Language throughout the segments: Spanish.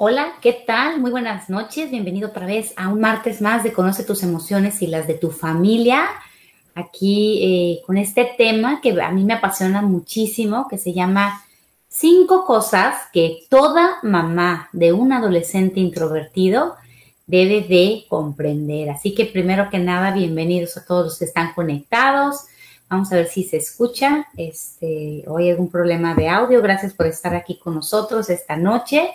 Hola, ¿qué tal? Muy buenas noches. Bienvenido otra vez a un martes más de Conoce tus emociones y las de tu familia. Aquí eh, con este tema que a mí me apasiona muchísimo, que se llama cinco cosas que toda mamá de un adolescente introvertido debe de comprender. Así que primero que nada, bienvenidos a todos los que están conectados. Vamos a ver si se escucha. Este, hoy hay algún problema de audio. Gracias por estar aquí con nosotros esta noche.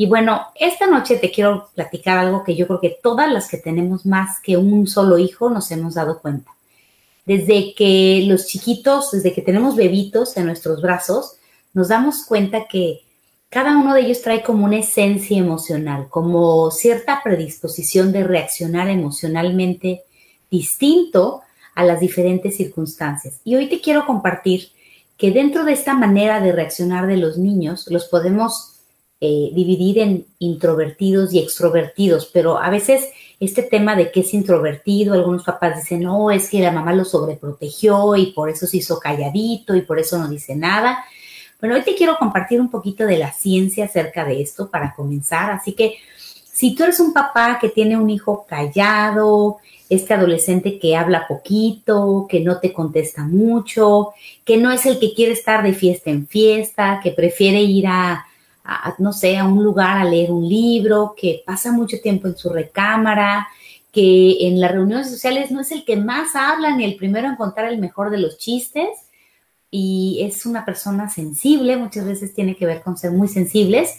Y bueno, esta noche te quiero platicar algo que yo creo que todas las que tenemos más que un solo hijo nos hemos dado cuenta. Desde que los chiquitos, desde que tenemos bebitos en nuestros brazos, nos damos cuenta que cada uno de ellos trae como una esencia emocional, como cierta predisposición de reaccionar emocionalmente distinto a las diferentes circunstancias. Y hoy te quiero compartir que dentro de esta manera de reaccionar de los niños, los podemos eh, dividir en introvertidos y extrovertidos, pero a veces este tema de que es introvertido, algunos papás dicen, no, es que la mamá lo sobreprotegió y por eso se hizo calladito y por eso no dice nada. Bueno, hoy te quiero compartir un poquito de la ciencia acerca de esto para comenzar, así que si tú eres un papá que tiene un hijo callado, este adolescente que habla poquito, que no te contesta mucho, que no es el que quiere estar de fiesta en fiesta, que prefiere ir a no sé, a un lugar a leer un libro, que pasa mucho tiempo en su recámara, que en las reuniones sociales no es el que más habla ni el primero en contar el mejor de los chistes y es una persona sensible, muchas veces tiene que ver con ser muy sensibles,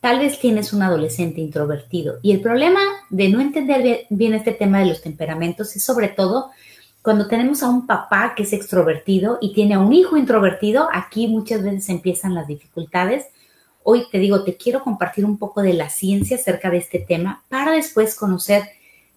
tal vez tienes un adolescente introvertido. Y el problema de no entender bien, este tema de los temperamentos es sobre todo cuando tenemos a un papá que es extrovertido y tiene a un hijo introvertido, aquí muchas veces empiezan las dificultades Hoy te digo, te quiero compartir un poco de la ciencia acerca de este tema para después conocer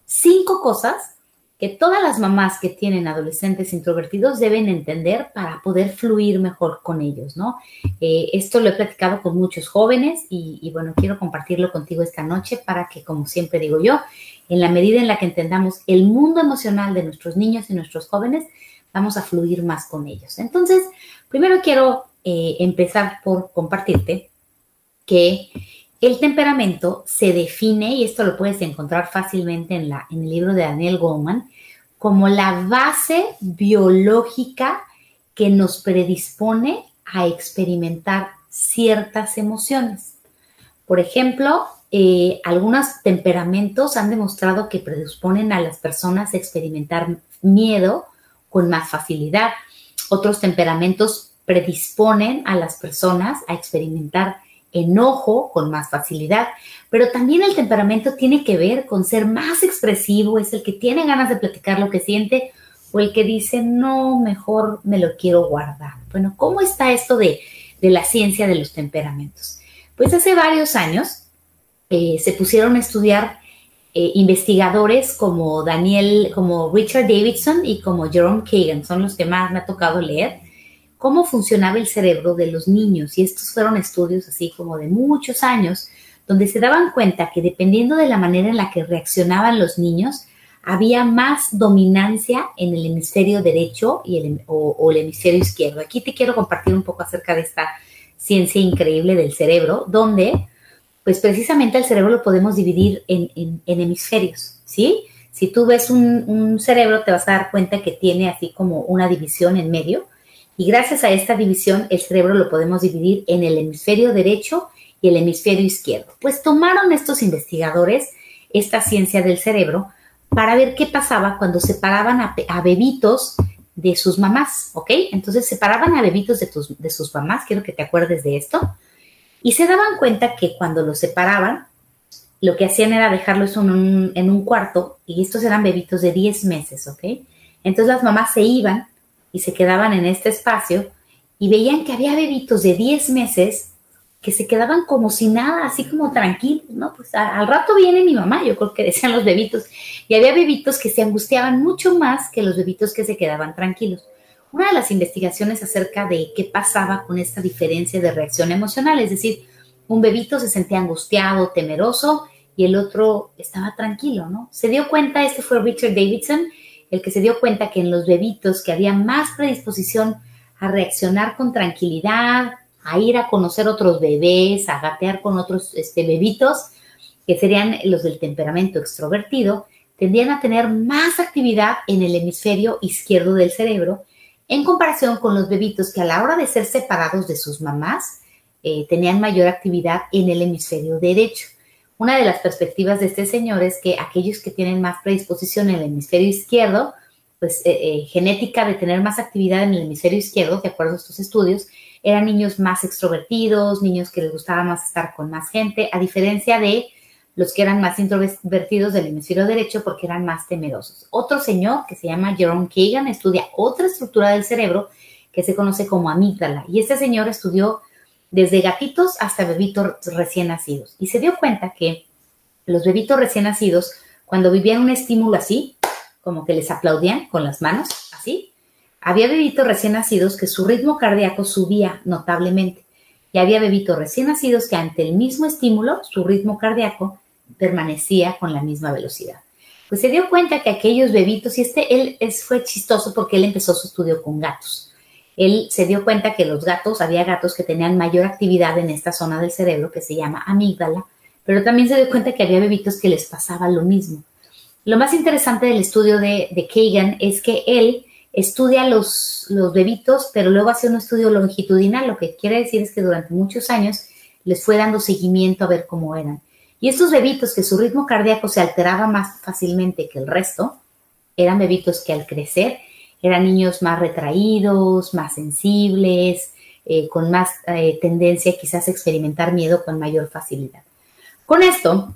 cinco cosas que todas las mamás que tienen adolescentes introvertidos deben entender para poder fluir mejor con ellos, ¿no? Eh, esto lo he platicado con muchos jóvenes y, y, bueno, quiero compartirlo contigo esta noche para que, como siempre digo yo, en la medida en la que entendamos el mundo emocional de nuestros niños y nuestros jóvenes, vamos a fluir más con ellos. Entonces, primero quiero eh, empezar por compartirte que el temperamento se define, y esto lo puedes encontrar fácilmente en, la, en el libro de Daniel Goleman, como la base biológica que nos predispone a experimentar ciertas emociones. Por ejemplo, eh, algunos temperamentos han demostrado que predisponen a las personas a experimentar miedo con más facilidad. Otros temperamentos predisponen a las personas a experimentar enojo con más facilidad, pero también el temperamento tiene que ver con ser más expresivo, es el que tiene ganas de platicar lo que siente o el que dice, no, mejor me lo quiero guardar. Bueno, ¿cómo está esto de, la ciencia de los temperamentos? Pues hace varios años eh, se pusieron a estudiar eh, investigadores como Daniel, como Richard Davidson y como Jerome Kagan, son los que más me ha tocado leer cómo funcionaba el cerebro de los niños. Y estos fueron estudios así como de muchos años, donde se daban cuenta que dependiendo de la manera en la que reaccionaban los niños, había más dominancia en el hemisferio derecho y el, o, el hemisferio izquierdo. Aquí te quiero compartir un poco acerca de esta ciencia increíble del cerebro, donde pues precisamente el cerebro lo podemos dividir en, hemisferios, ¿sí? Si tú ves un, un, cerebro, te vas a dar cuenta que tiene así como una división en medio, y gracias a esta división, el cerebro lo podemos dividir en el hemisferio derecho y el hemisferio izquierdo. Pues tomaron estos investigadores esta ciencia del cerebro para ver qué pasaba cuando separaban a, bebitos de sus mamás, ¿ok? Entonces separaban a bebitos de, de sus mamás, quiero que te acuerdes de esto, y se daban cuenta que cuando los separaban, lo que hacían era dejarlos en un, en un cuarto, y estos eran bebitos de 10 meses, ¿ok? Entonces las mamás se iban y se quedaban en este espacio y veían que había bebitos de 10 meses que se quedaban como si nada, así como tranquilos, ¿no? Pues al rato viene mi mamá, yo creo que decían los bebitos, y había bebitos que se angustiaban mucho más que los bebitos que se quedaban tranquilos. Una de las investigaciones acerca de qué pasaba con esta diferencia de reacción emocional, es decir, un bebito se sentía angustiado, temeroso, y el otro estaba tranquilo, ¿no? Se dio cuenta, este fue Richard Davidson, el que se dio cuenta que en los bebitos que había más predisposición a reaccionar con tranquilidad, a ir a conocer otros bebés, a gatear con otros este, bebitos, que serían los del temperamento extrovertido, tendrían a tener más actividad en el hemisferio izquierdo del cerebro en comparación con los bebitos que a la hora de ser separados de sus mamás eh, tenían mayor actividad en el hemisferio derecho. Una de las perspectivas de este señor es que aquellos que tienen más predisposición en el hemisferio izquierdo, pues eh, eh, genética de tener más actividad en el hemisferio izquierdo, de acuerdo a estos estudios, eran niños más extrovertidos, niños que les gustaba más estar con más gente, a diferencia de los que eran más introvertidos del hemisferio derecho porque eran más temerosos. Otro señor que se llama Jerome Kagan estudia otra estructura del cerebro que se conoce como amígdala. Y este señor estudió desde gatitos hasta bebitos recién nacidos. Y se dio cuenta que los bebitos recién nacidos, cuando vivían un estímulo así, como que les aplaudían con las manos, así, había bebitos recién nacidos que su ritmo cardíaco subía notablemente. Y había bebitos recién nacidos que ante el mismo estímulo, su ritmo cardíaco permanecía con la misma velocidad. Pues se dio cuenta que aquellos bebitos, y este él es, fue chistoso porque él empezó su estudio con gatos. Él se dio cuenta que los gatos, había gatos que tenían mayor actividad en esta zona del cerebro que se llama amígdala, pero también se dio cuenta que había bebitos que les pasaba lo mismo. Lo más interesante del estudio de, de Kagan es que él estudia los, los bebitos, pero luego hace un estudio longitudinal, lo que quiere decir es que durante muchos años les fue dando seguimiento a ver cómo eran. Y estos bebitos que su ritmo cardíaco se alteraba más fácilmente que el resto, eran bebitos que al crecer eran niños más retraídos, más sensibles, eh, con más eh, tendencia quizás a experimentar miedo con mayor facilidad. Con esto,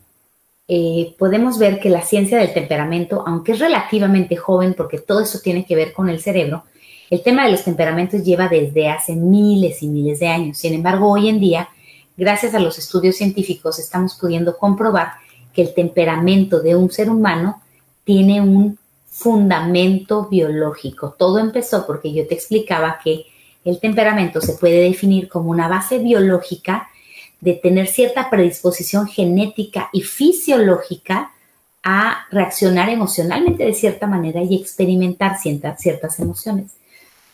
eh, podemos ver que la ciencia del temperamento, aunque es relativamente joven, porque todo eso tiene que ver con el cerebro, el tema de los temperamentos lleva desde hace miles y miles de años. Sin embargo, hoy en día gracias a los estudios científicos estamos pudiendo comprobar que el temperamento de un ser humano tiene un fundamento biológico. Todo empezó porque yo te explicaba que el temperamento se puede definir como una base biológica de tener cierta predisposición genética y fisiológica a reaccionar emocionalmente de cierta manera y experimentar ciertas, ciertas emociones.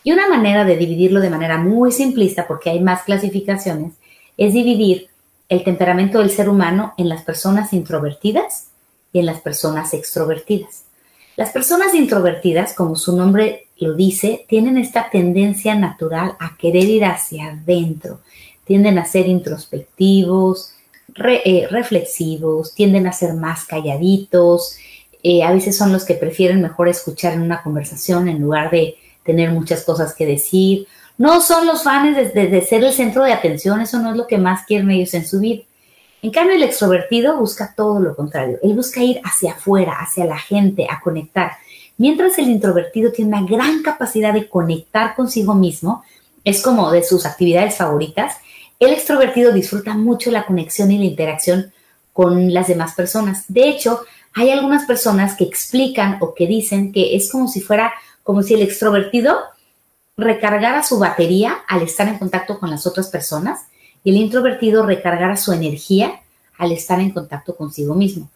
Y una manera de dividirlo de manera muy simplista, porque hay más clasificaciones, es dividir el temperamento del ser humano en las personas introvertidas y en las personas extrovertidas. Las personas introvertidas, como su nombre lo dice, tienen esta tendencia natural a querer ir hacia adentro, tienden a ser introspectivos, eh, reflexivos, tienden a ser más calladitos, eh, a veces son los que prefieren mejor escuchar en una conversación en lugar de tener muchas cosas que decir no son los fans de, ser el centro de atención, eso no es lo que más quieren ellos en su vida. En cambio, el extrovertido busca todo lo contrario. Él busca ir hacia afuera, hacia la gente, a conectar. Mientras el introvertido tiene una gran capacidad de conectar consigo mismo, es como de sus actividades favoritas, el extrovertido disfruta mucho la conexión y la interacción con las demás personas. De hecho, hay algunas personas que explican o que dicen que es como si fuera, como si el extrovertido recargara su batería al estar en contacto con las otras personas y el introvertido recargara su energía al estar en contacto consigo mismo.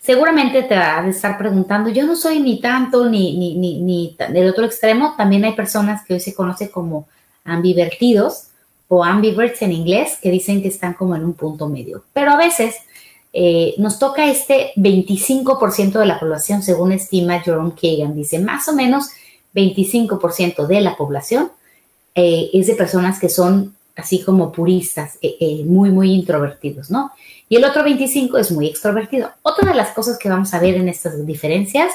Seguramente te va a estar preguntando, yo no soy ni tanto ni, ni, ni, ni del otro extremo, también hay personas que hoy se conoce como ambivertidos o ambiverts en inglés, que dicen que están como en un punto medio. Pero a veces eh, nos toca este 25% de la población, según estima Jerome Kagan, dice más o menos 25% de la población eh, es de personas que son así como puristas, eh, eh, muy, muy introvertidos, ¿no? Y el otro 25 es muy extrovertido. Otra de las cosas que vamos a ver en estas diferencias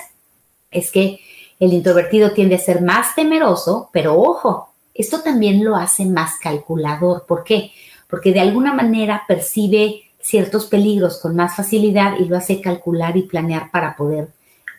es que el introvertido tiende a ser más temeroso, pero ojo, esto también lo hace más calculador. ¿Por qué? Porque de alguna manera percibe ciertos peligros con más facilidad y lo hace calcular y planear para poder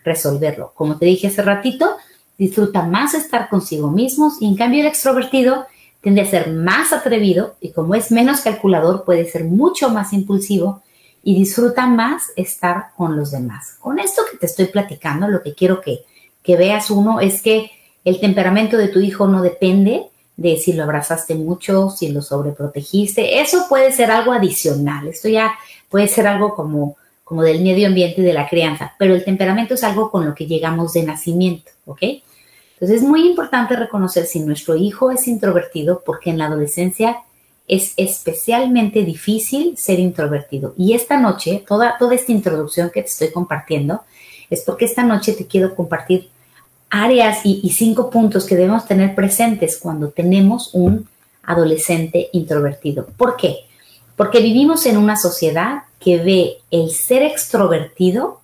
resolverlo. Como te dije hace ratito, disfruta más estar consigo mismos y en cambio el extrovertido tiende a ser más atrevido y como es menos calculador puede ser mucho más impulsivo y disfruta más estar con los demás. Con esto que te estoy platicando, lo que quiero que, que veas uno es que el temperamento de tu hijo no depende de si lo abrazaste mucho, si lo sobreprotegiste. Eso puede ser algo adicional. Esto ya puede ser algo como como del medio ambiente de la crianza, pero el temperamento es algo con lo que llegamos de nacimiento, ¿ok? Entonces es muy importante reconocer si nuestro hijo es introvertido porque en la adolescencia es especialmente difícil ser introvertido. Y esta noche, toda, toda esta introducción que te estoy compartiendo, es porque esta noche te quiero compartir áreas y, cinco puntos que debemos tener presentes cuando tenemos un adolescente introvertido. ¿Por qué? Porque vivimos en una sociedad que ve el ser extrovertido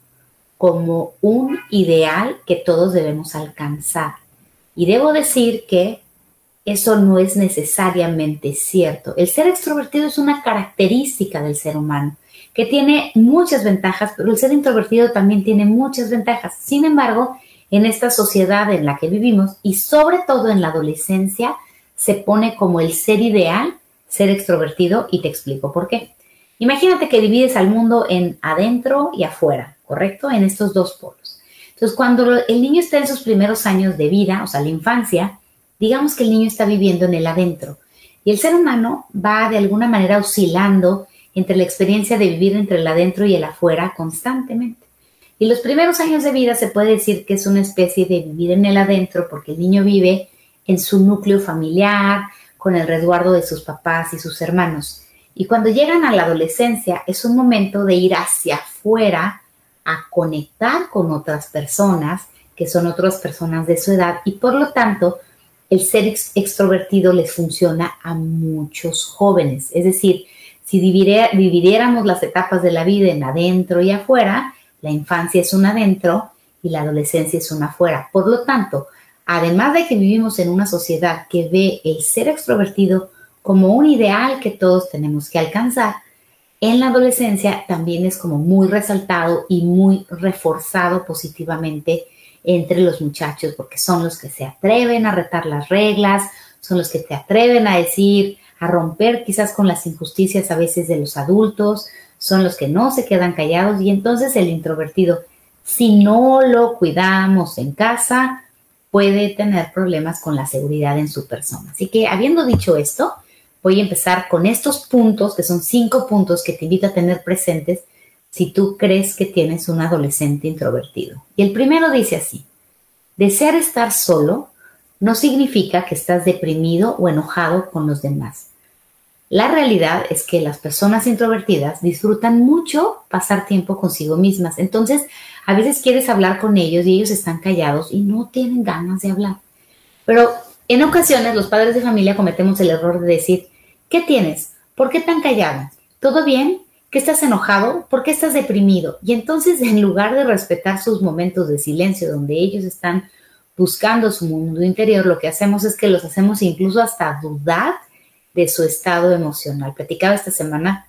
como un ideal que todos debemos alcanzar. Y debo decir que eso no es necesariamente cierto. El ser extrovertido es una característica del ser humano que tiene muchas ventajas, pero el ser introvertido también tiene muchas ventajas. Sin embargo, en esta sociedad en la que vivimos y sobre todo en la adolescencia, se pone como el ser ideal ser extrovertido y te explico por qué. Imagínate que divides al mundo en adentro y afuera, ¿correcto? En estos dos polos. Entonces, cuando el niño está en sus primeros años de vida, o sea, la infancia, digamos que el niño está viviendo en el adentro y el ser humano va de alguna manera oscilando entre la experiencia de vivir entre el adentro y el afuera constantemente. Y los primeros años de vida se puede decir que es una especie de vivir en el adentro porque el niño vive en su núcleo familiar, con el resguardo de sus papás y sus hermanos. Y cuando llegan a la adolescencia es un momento de ir hacia afuera a conectar con otras personas que son otras personas de su edad y por lo tanto el ser extrovertido les funciona a muchos jóvenes. Es decir, si dividiéramos las etapas de la vida en adentro y afuera, la infancia es una adentro y la adolescencia es una afuera. Por lo tanto, además de que vivimos en una sociedad que ve el ser extrovertido como un ideal que todos tenemos que alcanzar, en la adolescencia también es como muy resaltado y muy reforzado positivamente entre los muchachos, porque son los que se atreven a retar las reglas, son los que te atreven a decir, a romper quizás con las injusticias a veces de los adultos, son los que no se quedan callados y entonces el introvertido, si no lo cuidamos en casa, puede tener problemas con la seguridad en su persona. Así que habiendo dicho esto, voy a empezar con estos puntos, que son cinco puntos que te invito a tener presentes si tú crees que tienes un adolescente introvertido. Y el primero dice así, desear estar solo no significa que estás deprimido o enojado con los demás. La realidad es que las personas introvertidas disfrutan mucho pasar tiempo consigo mismas. Entonces, a veces quieres hablar con ellos y ellos están callados y no tienen ganas de hablar. Pero en ocasiones los padres de familia cometemos el error de decir, ¿qué tienes? ¿Por qué tan callado? ¿Todo bien? ¿Qué estás enojado? ¿Por qué estás deprimido? Y entonces, en lugar de respetar sus momentos de silencio donde ellos están buscando su mundo interior, lo que hacemos es que los hacemos incluso hasta dudar de su estado emocional. Platicaba esta semana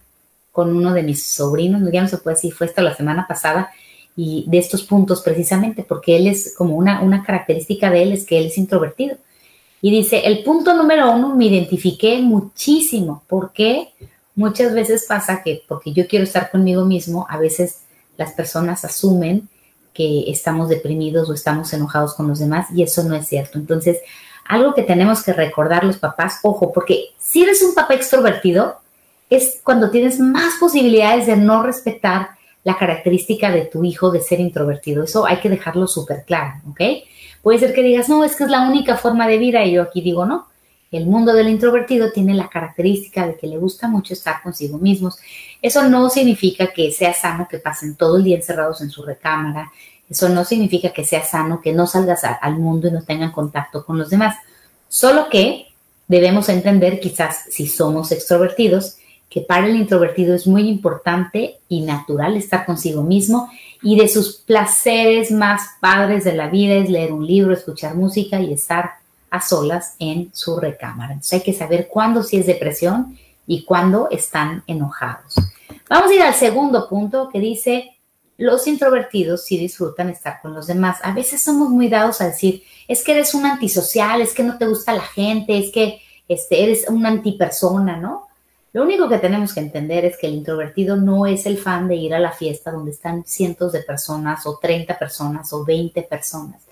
con uno de mis sobrinos, ya no se puede decir, fue esta la semana pasada, y de estos puntos precisamente, porque él es como una, una característica de él es que él es introvertido. Y dice, el punto número uno, me identifiqué muchísimo. ¿Por qué? muchas veces pasa que porque yo quiero estar conmigo mismo, a veces las personas asumen que estamos deprimidos o estamos enojados con los demás y eso no es cierto. Entonces, algo que tenemos que recordar los papás, ojo, porque si eres un papá extrovertido, es cuando tienes más posibilidades de no respetar la característica de tu hijo de ser introvertido. Eso hay que dejarlo súper claro, ¿ok? Puede ser que digas, no, es que es la única forma de vida y yo aquí digo, no, el mundo del introvertido tiene la característica de que le gusta mucho estar consigo mismos. Eso no significa que sea sano que pasen todo el día encerrados en su recámara. Eso no significa que sea sano que no salgas al mundo y no tengan contacto con los demás. Solo que debemos entender, quizás si somos extrovertidos, que para el introvertido es muy importante y natural estar consigo mismo y de sus placeres más padres de la vida es leer un libro, escuchar música y estar a solas en su recámara. Entonces hay que saber cuándo sí es depresión y cuándo están enojados. Vamos a ir al segundo punto que dice, los introvertidos sí disfrutan estar con los demás. A veces somos muy dados a decir, es que eres un antisocial, es que no te gusta la gente, es que este, eres una antipersona, ¿no? Lo único que tenemos que entender es que el introvertido no es el fan de ir a la fiesta donde están cientos de personas o 30 personas o 20 personas.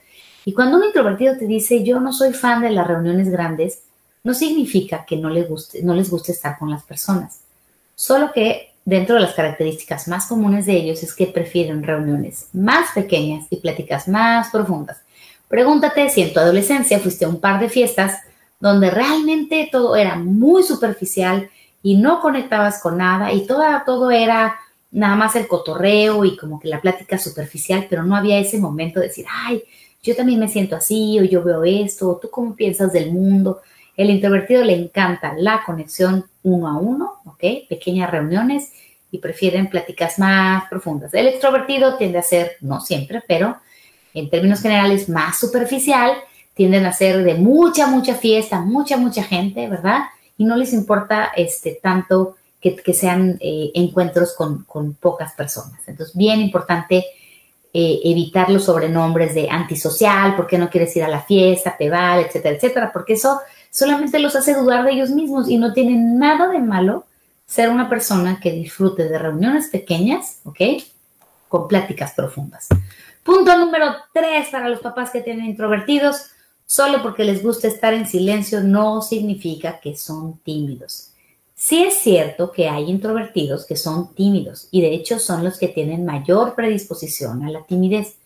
Y cuando un introvertido te dice, yo no soy fan de las reuniones grandes, no significa que no les guste, no les guste estar con las personas. Solo que dentro de las características más comunes de ellos es que prefieren reuniones más pequeñas y pláticas más profundas. Pregúntate si en tu adolescencia fuiste a un par de fiestas donde realmente todo era muy superficial y no conectabas con nada y todo, todo era nada más el cotorreo y como que la plática superficial, pero no había ese momento de decir, ay, yo también me siento así o yo veo esto, o tú cómo piensas del mundo. El introvertido le encanta la conexión uno a uno, ¿ok? Pequeñas reuniones y prefieren pláticas más profundas. El extrovertido tiende a ser, no siempre, pero en términos generales más superficial, tienden a ser de mucha, mucha fiesta, mucha, mucha gente, ¿verdad? Y no les importa este, tanto que, sean eh, encuentros con, con, pocas personas. Entonces, bien importante eh, evitar los sobrenombres de antisocial, por qué no quieres ir a la fiesta, te vale, etcétera, etcétera, porque eso solamente los hace dudar de ellos mismos y no tienen nada de malo ser una persona que disfrute de reuniones pequeñas, ¿ok? Con pláticas profundas. Punto número tres para los papás que tienen introvertidos. Solo porque les gusta estar en silencio no significa que son tímidos. Sí es cierto que hay introvertidos que son tímidos y de hecho son los que tienen mayor predisposición a la timidez.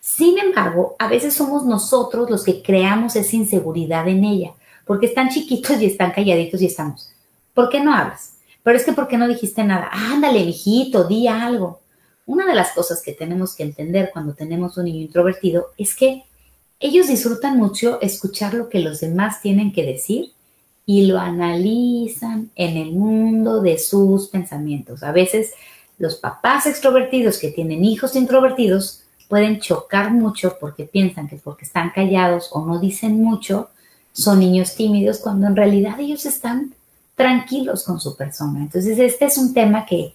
Sin embargo, a veces somos nosotros los que creamos esa inseguridad en ella, porque están chiquitos y están calladitos y estamos. ¿Por qué no hablas? Pero es que ¿por qué no dijiste nada? Ándale, hijito, di algo. Una de las cosas que tenemos que entender cuando tenemos un niño introvertido es que ellos disfrutan mucho escuchar lo que los demás tienen que decir y lo analizan en el mundo de sus pensamientos. A veces los papás extrovertidos que tienen hijos introvertidos pueden chocar mucho porque piensan que porque están callados o no dicen mucho, son niños tímidos cuando en realidad ellos están tranquilos con su persona. Entonces, este es un tema que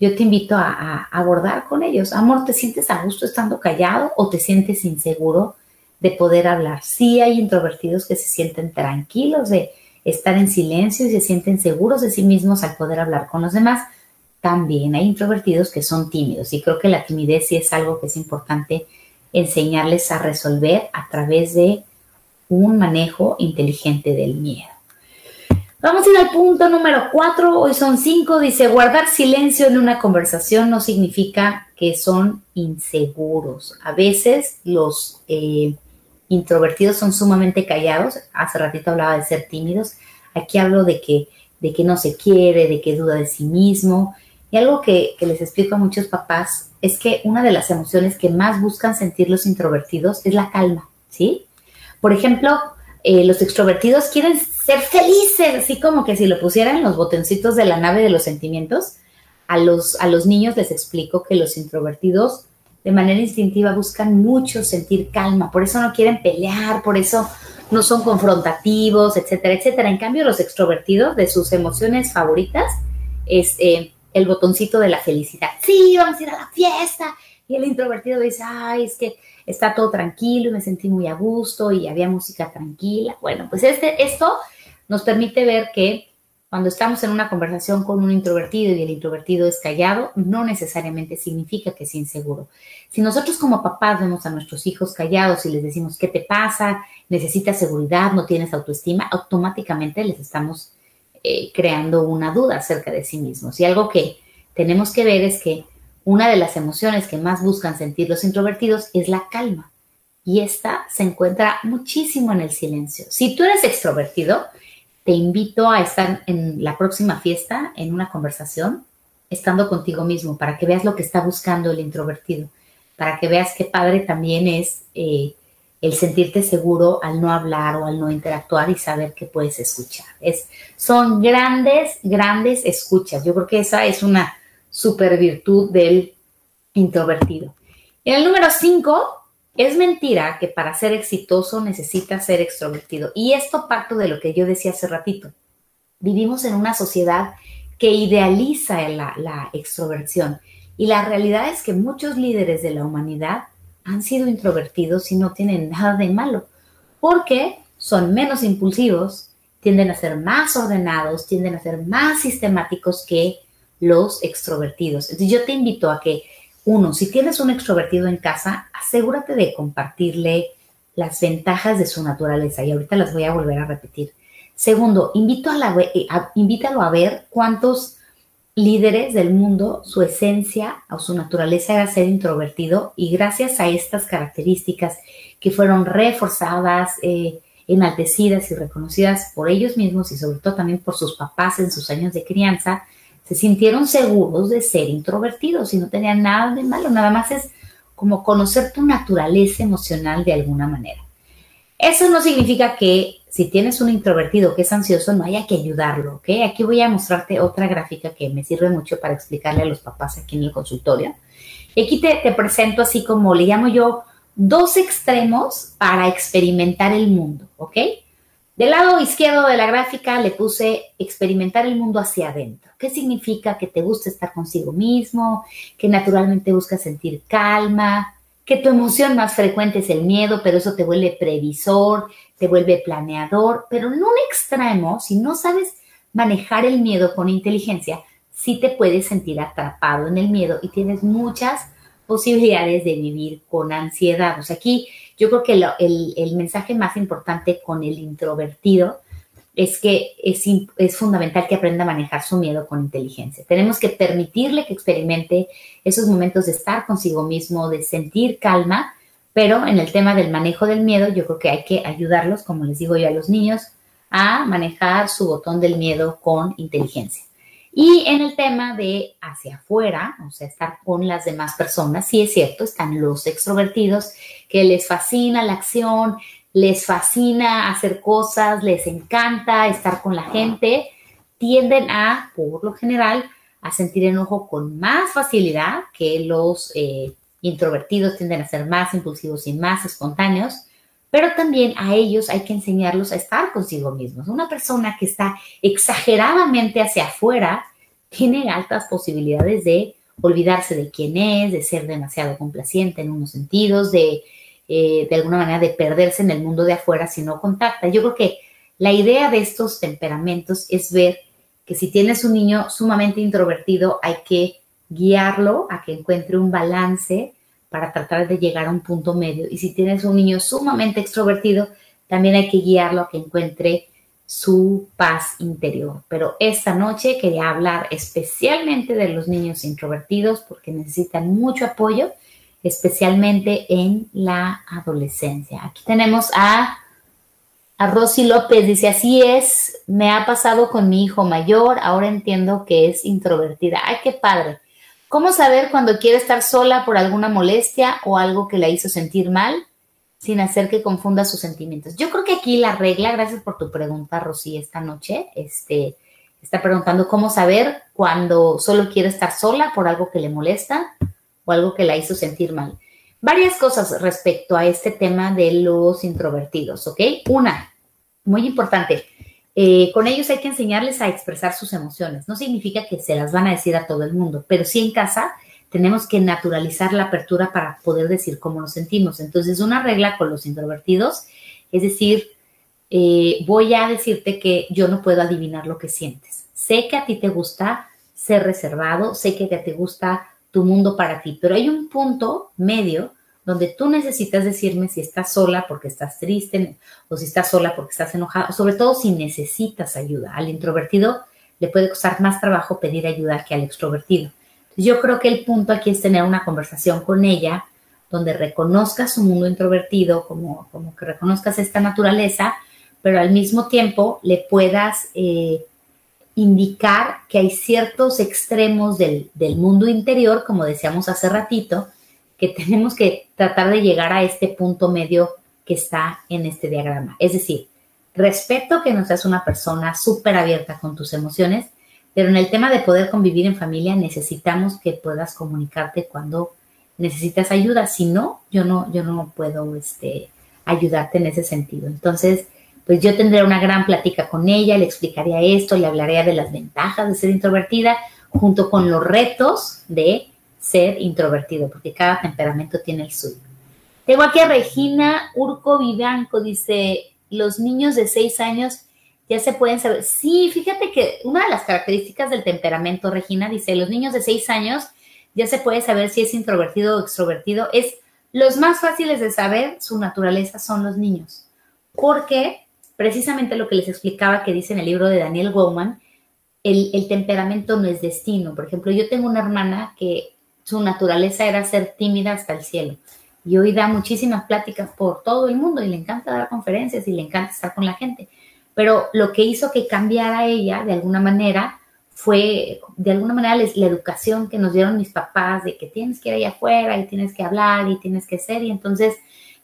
yo te invito a, abordar con ellos. Amor, ¿te sientes a gusto estando callado o te sientes inseguro de poder hablar? Sí hay introvertidos que se sienten tranquilos de estar en silencio y se sienten seguros de sí mismos al poder hablar con los demás. También hay introvertidos que son tímidos y creo que la timidez sí es algo que es importante enseñarles a resolver a través de un manejo inteligente del miedo. Vamos a ir al punto número cuatro, hoy son cinco, dice, guardar silencio en una conversación no significa que son inseguros. A veces los eh, introvertidos son sumamente callados. Hace ratito hablaba de ser tímidos. Aquí hablo de que, de que no se quiere, de que duda de sí mismo. Y algo que, les explico a muchos papás es que una de las emociones que más buscan sentir los introvertidos es la calma, ¿sí? Por ejemplo, eh, los extrovertidos quieren ser felices, así como que si lo pusieran en los botoncitos de la nave de los sentimientos. A los, a los niños les explico que los introvertidos de manera instintiva buscan mucho sentir calma, por eso no quieren pelear, por eso no son confrontativos, etcétera, etcétera. En cambio, los extrovertidos de sus emociones favoritas es eh, el botoncito de la felicidad. Sí, vamos a ir a la fiesta. Y el introvertido dice, ay, es que está todo tranquilo y me sentí muy a gusto y había música tranquila. Bueno, pues este, esto nos permite ver que cuando estamos en una conversación con un introvertido y el introvertido es callado, no necesariamente significa que es inseguro. Si nosotros como papás vemos a nuestros hijos callados y les decimos, ¿qué te pasa? ¿Necesitas seguridad? ¿No tienes autoestima? Automáticamente les estamos eh, creando una duda acerca de sí mismos. Y algo que tenemos que ver es que una de las emociones que más buscan sentir los introvertidos es la calma. Y esta se encuentra muchísimo en el silencio. Si tú eres extrovertido, te invito a estar en la próxima fiesta, en una conversación, estando contigo mismo, para que veas lo que está buscando el introvertido, para que veas qué padre también es eh, el sentirte seguro al no hablar o al no interactuar y saber que puedes escuchar. Es, son grandes, grandes escuchas. Yo creo que esa es una super virtud del introvertido. En el número 5, es mentira que para ser exitoso necesitas ser extrovertido. Y esto parto de lo que yo decía hace ratito. Vivimos en una sociedad que idealiza la, extroversión. Y la realidad es que muchos líderes de la humanidad han sido introvertidos y no tienen nada de malo, porque son menos impulsivos, tienden a ser más ordenados, tienden a ser más sistemáticos que los extrovertidos. Entonces yo te invito a que uno, si tienes un extrovertido en casa, asegúrate de compartirle las ventajas de su naturaleza y ahorita las voy a volver a repetir. Segundo, invito a eh, invítalo a ver cuántos líderes del mundo, su esencia o su naturaleza era ser introvertido y gracias a estas características que fueron reforzadas, eh, enaltecidas y reconocidas por ellos mismos y sobre todo también por sus papás en sus años de crianza, se sintieron seguros de ser introvertidos y no tenían nada de malo, nada más es como conocer tu naturaleza emocional de alguna manera. Eso no significa que si tienes un introvertido que es ansioso, no haya que ayudarlo, ¿ok? Aquí voy a mostrarte otra gráfica que me sirve mucho para explicarle a los papás aquí en el consultorio. Y aquí te, presento así como le llamo yo dos extremos para experimentar el mundo, ¿ok? Del lado izquierdo de la gráfica le puse experimentar el mundo hacia adentro. ¿Qué significa que te gusta estar consigo mismo, que naturalmente buscas sentir calma, que tu emoción más frecuente es el miedo, pero eso te vuelve previsor, te vuelve planeador, pero en un extremo, si no sabes manejar el miedo con inteligencia, sí te puedes sentir atrapado en el miedo y tienes muchas posibilidades de vivir con ansiedad. O sea, aquí yo creo que el, mensaje más importante con el introvertido es que es, fundamental que aprenda a manejar su miedo con inteligencia. Tenemos que permitirle que experimente esos momentos de estar consigo mismo, de sentir calma, pero en el tema del manejo del miedo, yo creo que hay que ayudarlos, como les digo yo a los niños, a manejar su botón del miedo con inteligencia. Y en el tema de hacia afuera, o sea, estar con las demás personas, sí es cierto, están los extrovertidos que les fascina la acción, les fascina hacer cosas, les encanta estar con la gente, tienden a, por lo general, a sentir enojo con más facilidad que los eh, introvertidos tienden a ser más impulsivos y más espontáneos, pero también a ellos hay que enseñarlos a estar consigo mismos. Una persona que está exageradamente hacia afuera tiene altas posibilidades de olvidarse de quién es, de ser demasiado complaciente en unos sentidos, de eh, de alguna manera de perderse en el mundo de afuera si no contacta. Yo creo que la idea de estos temperamentos es ver que si tienes un niño sumamente introvertido hay que guiarlo a que encuentre un balance para tratar de llegar a un punto medio. Y si tienes un niño sumamente extrovertido, también hay que guiarlo a que encuentre su paz interior. Pero esta noche quería hablar especialmente de los niños introvertidos porque necesitan mucho apoyo, especialmente en la adolescencia. Aquí tenemos a, a Rosy López, dice, así es, me ha pasado con mi hijo mayor, ahora entiendo que es introvertida. Ay, qué padre. ¿Cómo saber cuando quiere estar sola por alguna molestia o algo que la hizo sentir mal sin hacer que confunda sus sentimientos? Yo creo que aquí la regla, gracias por tu pregunta, Rosy, esta noche, este, está preguntando cómo saber cuando solo quiere estar sola por algo que le molesta o algo que la hizo sentir mal. Varias cosas respecto a este tema de los introvertidos, ¿ok? Una, muy importante, eh, con ellos hay que enseñarles a expresar sus emociones. No significa que se las van a decir a todo el mundo, pero sí en casa tenemos que naturalizar la apertura para poder decir cómo nos sentimos. Entonces, una regla con los introvertidos es decir, eh, voy a decirte que yo no puedo adivinar lo que sientes. Sé que a ti te gusta ser reservado, sé que a ti te gusta tu mundo para ti, pero hay un punto medio donde tú necesitas decirme si estás sola porque estás triste o si estás sola porque estás enojada, sobre todo si necesitas ayuda. Al introvertido le puede costar más trabajo pedir ayuda que al extrovertido. Yo creo que el punto aquí es tener una conversación con ella donde reconozcas su mundo introvertido, como, como que reconozcas esta naturaleza, pero al mismo tiempo le puedas eh, indicar que hay ciertos extremos del, del mundo interior, como decíamos hace ratito, que tenemos que tratar de llegar a este punto medio que está en este diagrama. Es decir, respeto que no seas una persona súper abierta con tus emociones, pero en el tema de poder convivir en familia necesitamos que puedas comunicarte cuando necesitas ayuda. Si no, yo no, yo no puedo este, ayudarte en ese sentido. Entonces, pues yo tendré una gran plática con ella, le explicaría esto, le hablaría de las ventajas de ser introvertida, junto con los retos de ser introvertido, porque cada temperamento tiene el suyo. Tengo aquí a Regina Urco Vivanco, dice, los niños de seis años ya se pueden saber. Sí, fíjate que una de las características del temperamento, Regina, dice, los niños de seis años ya se puede saber si es introvertido o extrovertido. Es los más fáciles de saber su naturaleza son los niños, porque precisamente lo que les explicaba que dice en el libro de Daniel Goleman, el, temperamento no es destino. Por ejemplo, yo tengo una hermana que su naturaleza era ser tímida hasta el cielo. y hoy da muchísimas pláticas por todo el mundo y le encanta dar conferencias y le encanta estar con la gente. Pero lo que hizo que cambiara ella de alguna manera fue, de alguna manera, la educación que nos dieron mis papás de que tienes que ir allá afuera y tienes que hablar y tienes que ser. Y entonces,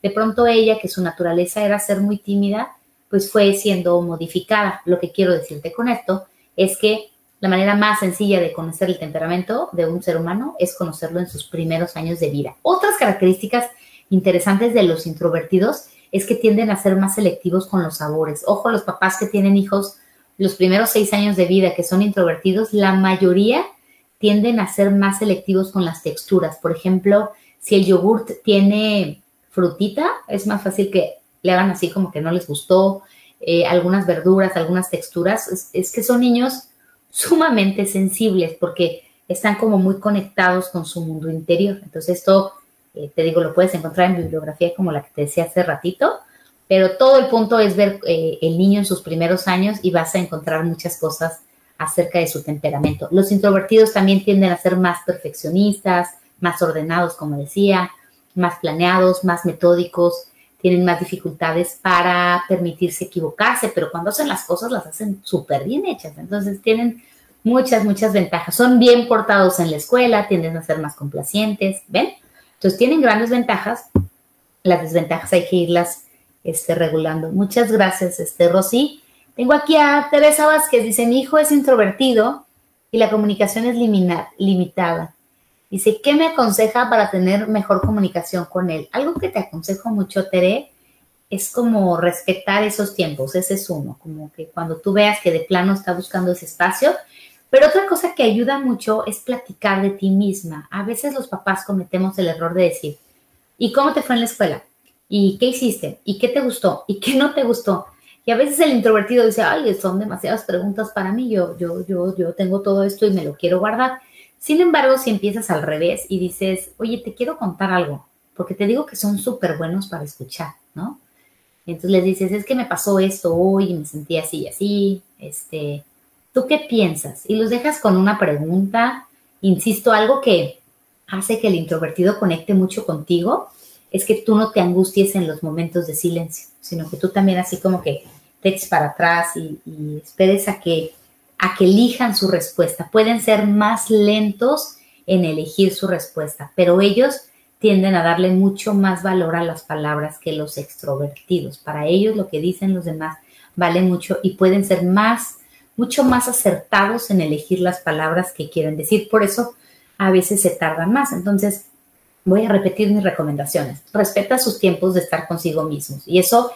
de pronto ella, que su naturaleza era ser muy tímida, pues fue siendo modificada. Lo que quiero decirte con esto es que la manera más sencilla de conocer el temperamento de un ser humano es conocerlo en sus primeros años de vida. Otras características interesantes de los introvertidos es que tienden a ser más selectivos con los sabores. Ojo, los papás que tienen hijos los primeros seis años de vida que son introvertidos, la mayoría tienden a ser más selectivos con las texturas. Por ejemplo, si el yogurt tiene frutita, es más fácil que le hagan así como que no les gustó. Eh, algunas verduras, algunas texturas. es que son niños sumamente sensibles porque están como muy conectados con su mundo interior. Entonces esto, eh, te digo, lo puedes encontrar en bibliografía como la que te decía hace ratito, pero todo el punto es ver eh, el niño en sus primeros años y vas a encontrar muchas cosas acerca de su temperamento. Los introvertidos también tienden a ser más perfeccionistas, más ordenados, como decía, más planeados, más metódicos, tienen más dificultades para permitirse equivocarse, pero cuando hacen las cosas las hacen súper bien hechas. Entonces tienen muchas, muchas ventajas. Son bien portados en la escuela, tienden a ser más complacientes, ¿ven? Entonces tienen grandes ventajas. Las desventajas hay que irlas este, regulando. Muchas gracias, este, Rosy. Tengo aquí a Teresa Vázquez, dice, mi hijo es introvertido y la comunicación es limitada. Dice, ¿qué me aconseja para tener mejor comunicación con él? Algo que te aconsejo mucho, Tere, es como respetar esos tiempos, ese es uno, como que cuando tú veas que de plano está buscando ese espacio. Pero otra cosa que ayuda mucho es platicar de ti misma. A veces los papás cometemos el error de decir, ¿y cómo te fue en la escuela? ¿Y qué hiciste? ¿Y qué te gustó? ¿Y qué no te gustó? Y a veces el introvertido dice, ay, son demasiadas preguntas para mí, yo, yo, yo, yo tengo todo esto y me lo quiero guardar. Sin embargo, si empiezas al revés y dices, oye, te quiero contar algo, porque te digo que son súper buenos para escuchar, ¿no? Entonces les dices, es que me pasó esto hoy y me sentí así y así, este, ¿tú qué piensas? Y los dejas con una pregunta, insisto, algo que hace que el introvertido conecte mucho contigo, es que tú no te angusties en los momentos de silencio, sino que tú también así como que te eches para atrás y, y esperes a que a que elijan su respuesta. Pueden ser más lentos en elegir su respuesta, pero ellos tienden a darle mucho más valor a las palabras que los extrovertidos. Para ellos lo que dicen los demás vale mucho y pueden ser más, mucho más acertados en elegir las palabras que quieren decir. Por eso a veces se tardan más. Entonces, voy a repetir mis recomendaciones. Respeta sus tiempos de estar consigo mismos. Y eso,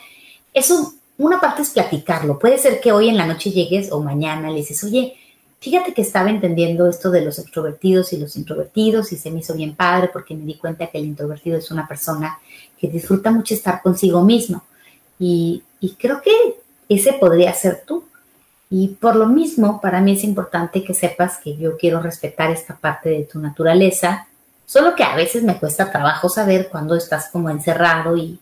eso una parte es platicarlo. Puede ser que hoy en la noche llegues o mañana le dices, oye, fíjate que estaba entendiendo esto de los extrovertidos y los introvertidos y se me hizo bien padre porque me di cuenta que el introvertido es una persona que disfruta mucho estar consigo mismo. Y, y creo que ese podría ser tú. Y por lo mismo, para mí es importante que sepas que yo quiero respetar esta parte de tu naturaleza, solo que a veces me cuesta trabajo saber cuando estás como encerrado y,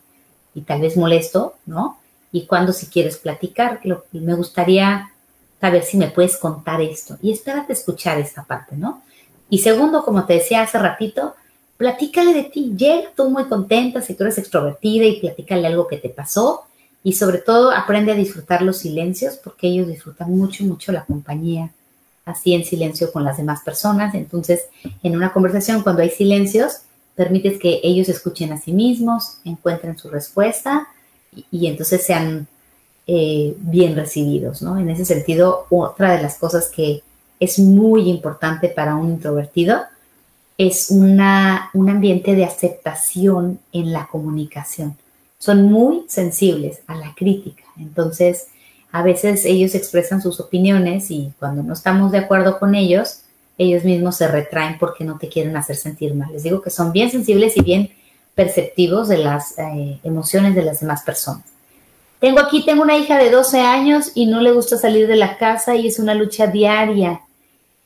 y tal vez molesto, ¿no? Y cuando si quieres platicar. me gustaría saber si me puedes contar esto y espérate escuchar esta parte, ¿no? Y segundo, como te decía hace ratito, platícale de ti. Llega tú muy contenta si tú eres extrovertida y platícale algo que te pasó y sobre todo aprende a disfrutar los silencios porque ellos disfrutan mucho, mucho la compañía así en silencio con las demás personas. Entonces, en una conversación cuando hay silencios, permites que ellos escuchen a sí mismos, encuentren su respuesta y, entonces sean eh, bien recibidos, ¿no? En ese sentido, otra de las cosas que es muy importante para un introvertido es una, un ambiente de aceptación en la comunicación. Son muy sensibles a la crítica, entonces a veces ellos expresan sus opiniones y cuando no estamos de acuerdo con ellos, ellos mismos se retraen porque no te quieren hacer sentir mal. Les digo que son bien sensibles y bien perceptivos de las eh, emociones de las demás personas. Tengo aquí, tengo una hija de 12 años y no le gusta salir de la casa y es una lucha diaria.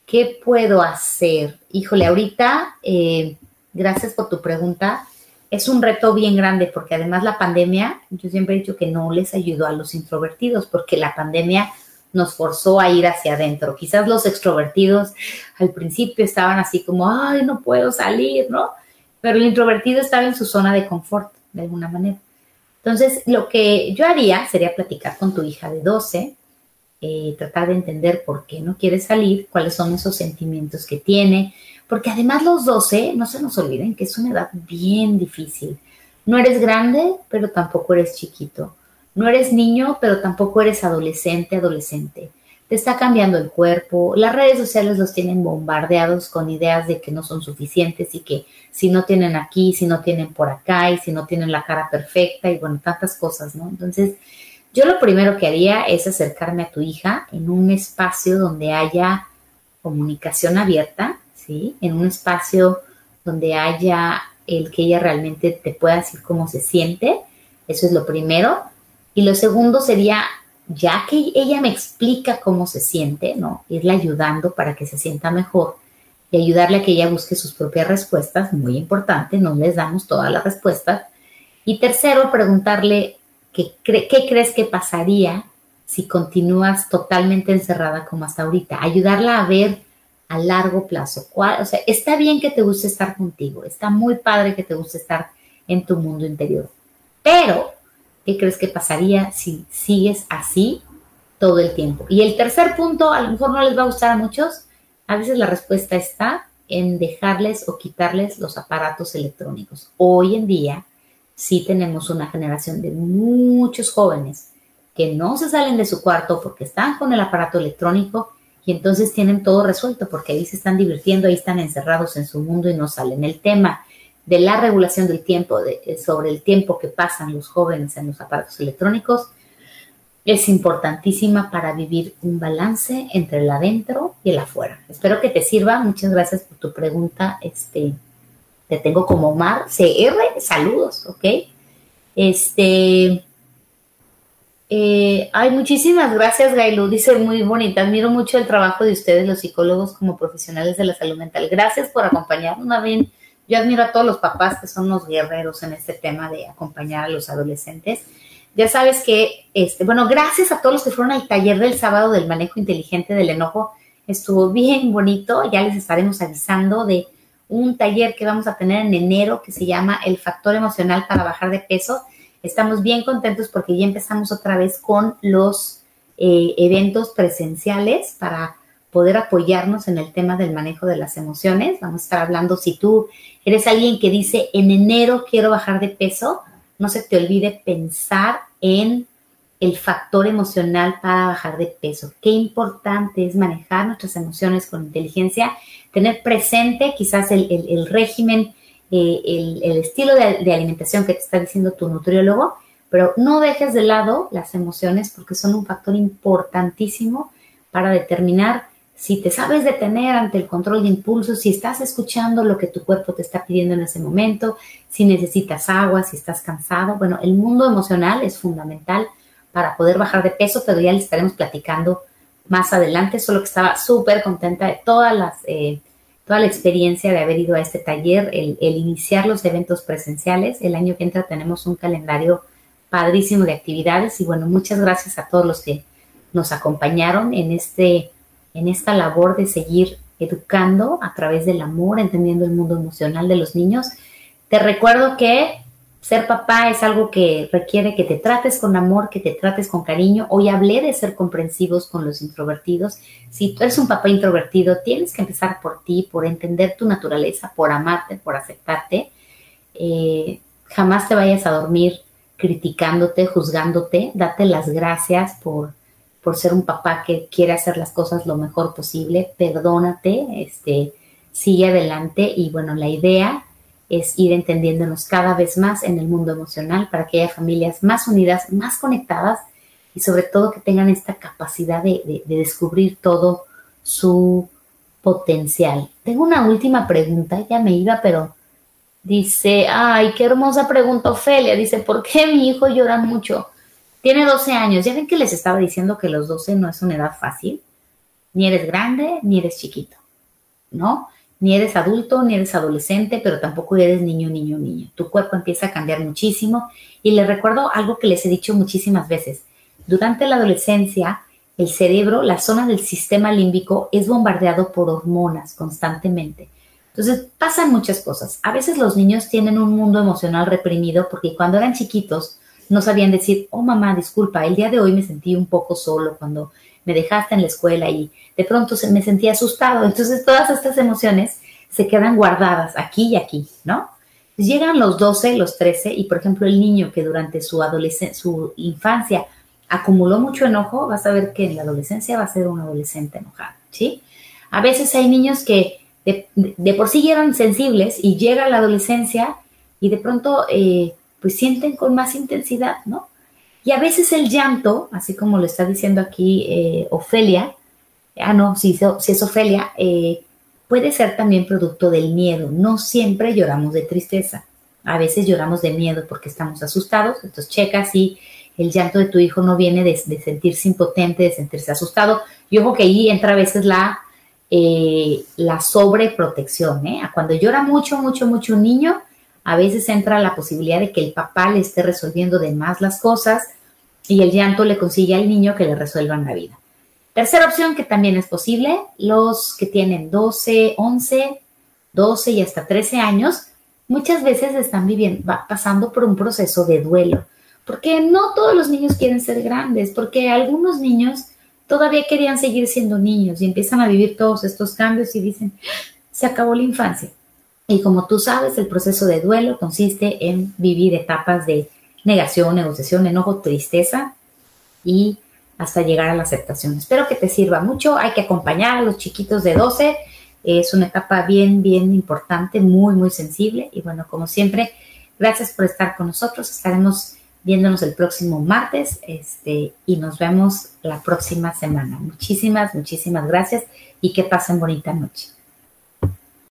¿Qué puedo hacer? Híjole, ahorita, eh, gracias por tu pregunta, es un reto bien grande porque además la pandemia, yo siempre he dicho que no les ayudó a los introvertidos porque la pandemia nos forzó a ir hacia adentro. Quizás los extrovertidos al principio estaban así como, ay, no puedo salir, ¿no? Pero el introvertido estaba en su zona de confort, de alguna manera. Entonces, lo que yo haría sería platicar con tu hija de 12, eh, tratar de entender por qué no quiere salir, cuáles son esos sentimientos que tiene, porque además los 12, no se nos olviden que es una edad bien difícil. No eres grande, pero tampoco eres chiquito. No eres niño, pero tampoco eres adolescente, adolescente te está cambiando el cuerpo, las redes sociales los tienen bombardeados con ideas de que no son suficientes y que si no tienen aquí, si no tienen por acá y si no tienen la cara perfecta y bueno, tantas cosas, ¿no? Entonces, yo lo primero que haría es acercarme a tu hija en un espacio donde haya comunicación abierta, ¿sí? En un espacio donde haya el que ella realmente te pueda decir cómo se siente, eso es lo primero. Y lo segundo sería ya que ella me explica cómo se siente, ¿no? Irle ayudando para que se sienta mejor y ayudarle a que ella busque sus propias respuestas, muy importante, no les damos todas las respuestas. Y tercero, preguntarle qué, qué crees que pasaría si continúas totalmente encerrada como hasta ahorita, ayudarla a ver a largo plazo. o sea, está bien que te guste estar contigo, está muy padre que te guste estar en tu mundo interior, pero ¿Qué crees que pasaría si sigues así todo el tiempo? Y el tercer punto, a lo mejor no les va a gustar a muchos, a veces la respuesta está en dejarles o quitarles los aparatos electrónicos. Hoy en día sí tenemos una generación de muchos jóvenes que no se salen de su cuarto porque están con el aparato electrónico y entonces tienen todo resuelto porque ahí se están divirtiendo, ahí están encerrados en su mundo y no salen. El tema de la regulación del tiempo, de, eh, sobre el tiempo que pasan los jóvenes en los aparatos electrónicos, es importantísima para vivir un balance entre el adentro y el afuera. Espero que te sirva. Muchas gracias por tu pregunta. Este, te tengo como Omar CR. Saludos, ¿ok? Este. Eh, ay, muchísimas gracias, Gailu. Dice muy bonita. Admiro mucho el trabajo de ustedes, los psicólogos, como profesionales de la salud mental. Gracias por acompañarnos, bien yo admiro a todos los papás que son los guerreros en este tema de acompañar a los adolescentes. Ya sabes que, este, bueno, gracias a todos los que fueron al taller del sábado del manejo inteligente del enojo. Estuvo bien bonito. Ya les estaremos avisando de un taller que vamos a tener en enero que se llama El factor emocional para bajar de peso. Estamos bien contentos porque ya empezamos otra vez con los eh, eventos presenciales para poder apoyarnos en el tema del manejo de las emociones. Vamos a estar hablando si tú eres alguien que dice, en enero quiero bajar de peso, no se te olvide pensar en el factor emocional para bajar de peso. Qué importante es manejar nuestras emociones con inteligencia, tener presente quizás el, régimen, eh, el, estilo de, de alimentación que te está diciendo tu nutriólogo, pero no dejes de lado las emociones porque son un factor importantísimo para determinar si te sabes detener ante el control de impulsos, si estás escuchando lo que tu cuerpo te está pidiendo en ese momento, si necesitas agua, si estás cansado. Bueno, el mundo emocional es fundamental para poder bajar de peso, pero ya les estaremos platicando más adelante. Solo que estaba súper contenta de eh, toda la experiencia de haber ido a este taller, el, el iniciar los eventos presenciales. El año que entra tenemos un calendario padrísimo de actividades y bueno, muchas gracias a todos los que nos acompañaron en este en esta labor de seguir educando a través del amor, entendiendo el mundo emocional de los niños. Te recuerdo que ser papá es algo que requiere que te trates con amor, que te trates con cariño. Hoy hablé de ser comprensivos con los introvertidos. Si tú eres un papá introvertido, tienes que empezar por ti, por entender tu naturaleza, por amarte, por aceptarte. Eh, jamás te vayas a dormir criticándote, juzgándote. Date las gracias por por ser un papá que quiere hacer las cosas lo mejor posible, perdónate, este, sigue adelante y bueno, la idea es ir entendiéndonos cada vez más en el mundo emocional para que haya familias más unidas, más conectadas y sobre todo que tengan esta capacidad de, de descubrir todo su potencial. Tengo una última pregunta, ya me iba, pero dice, ay, qué hermosa pregunta, Ofelia, dice, ¿por qué mi hijo llora mucho? Tiene 12 años. Ya ven que les estaba diciendo que los 12 no es una edad fácil. Ni eres grande, ni eres chiquito, ¿no? Ni eres adulto, ni eres adolescente, pero tampoco eres niño, niño, niño. Tu cuerpo empieza a cambiar muchísimo. Y les recuerdo algo que les he dicho muchísimas veces. Durante la adolescencia, el cerebro, la zona del sistema límbico, es bombardeado por hormonas constantemente. Entonces pasan muchas cosas. A veces los niños tienen un mundo emocional reprimido porque cuando eran chiquitos no sabían decir, oh mamá, disculpa, el día de hoy me sentí un poco solo cuando me dejaste en la escuela y de pronto me sentí asustado. Entonces todas estas emociones se quedan guardadas aquí y aquí, ¿no? Llegan los 12, los 13 y por ejemplo el niño que durante su su infancia acumuló mucho enojo, vas a ver que en la adolescencia va a ser un adolescente enojado, ¿sí? A veces hay niños que de, por sí eran sensibles y llega la adolescencia y de pronto eh, pues sienten con más intensidad, ¿no? Y a veces el llanto, así como lo está diciendo aquí eh, Ofelia, ah, no, si, es Ofelia, eh, puede ser también producto del miedo. No siempre lloramos de tristeza. A veces lloramos de miedo porque estamos asustados. Entonces checa si el llanto de tu hijo no viene de, sentirse impotente, de sentirse asustado. Y ojo que ahí entra a veces la, eh, la sobreprotección. ¿eh? Cuando llora mucho, mucho, mucho un niño, a veces entra la posibilidad de que el papá le esté resolviendo de más las cosas y el llanto le consigue al niño que le resuelvan la vida. Tercera opción que también es posible, los que tienen 12, 11, 12 y hasta 13 años, muchas veces están viviendo, pasando por un proceso de duelo, porque no todos los niños quieren ser grandes, porque algunos niños todavía querían seguir siendo niños y empiezan a vivir todos estos cambios y dicen, se acabó la infancia. Y como tú sabes, el proceso de duelo consiste en vivir etapas de negación, negociación, enojo, tristeza y hasta llegar a la aceptación. Espero que te sirva mucho. Hay que acompañar a los chiquitos de 12. Es una etapa bien, bien importante, muy, muy sensible. Y bueno, como siempre, gracias por estar con nosotros. Estaremos viéndonos el próximo martes este, y nos vemos la próxima semana. Muchísimas, muchísimas gracias y que pasen bonita noche.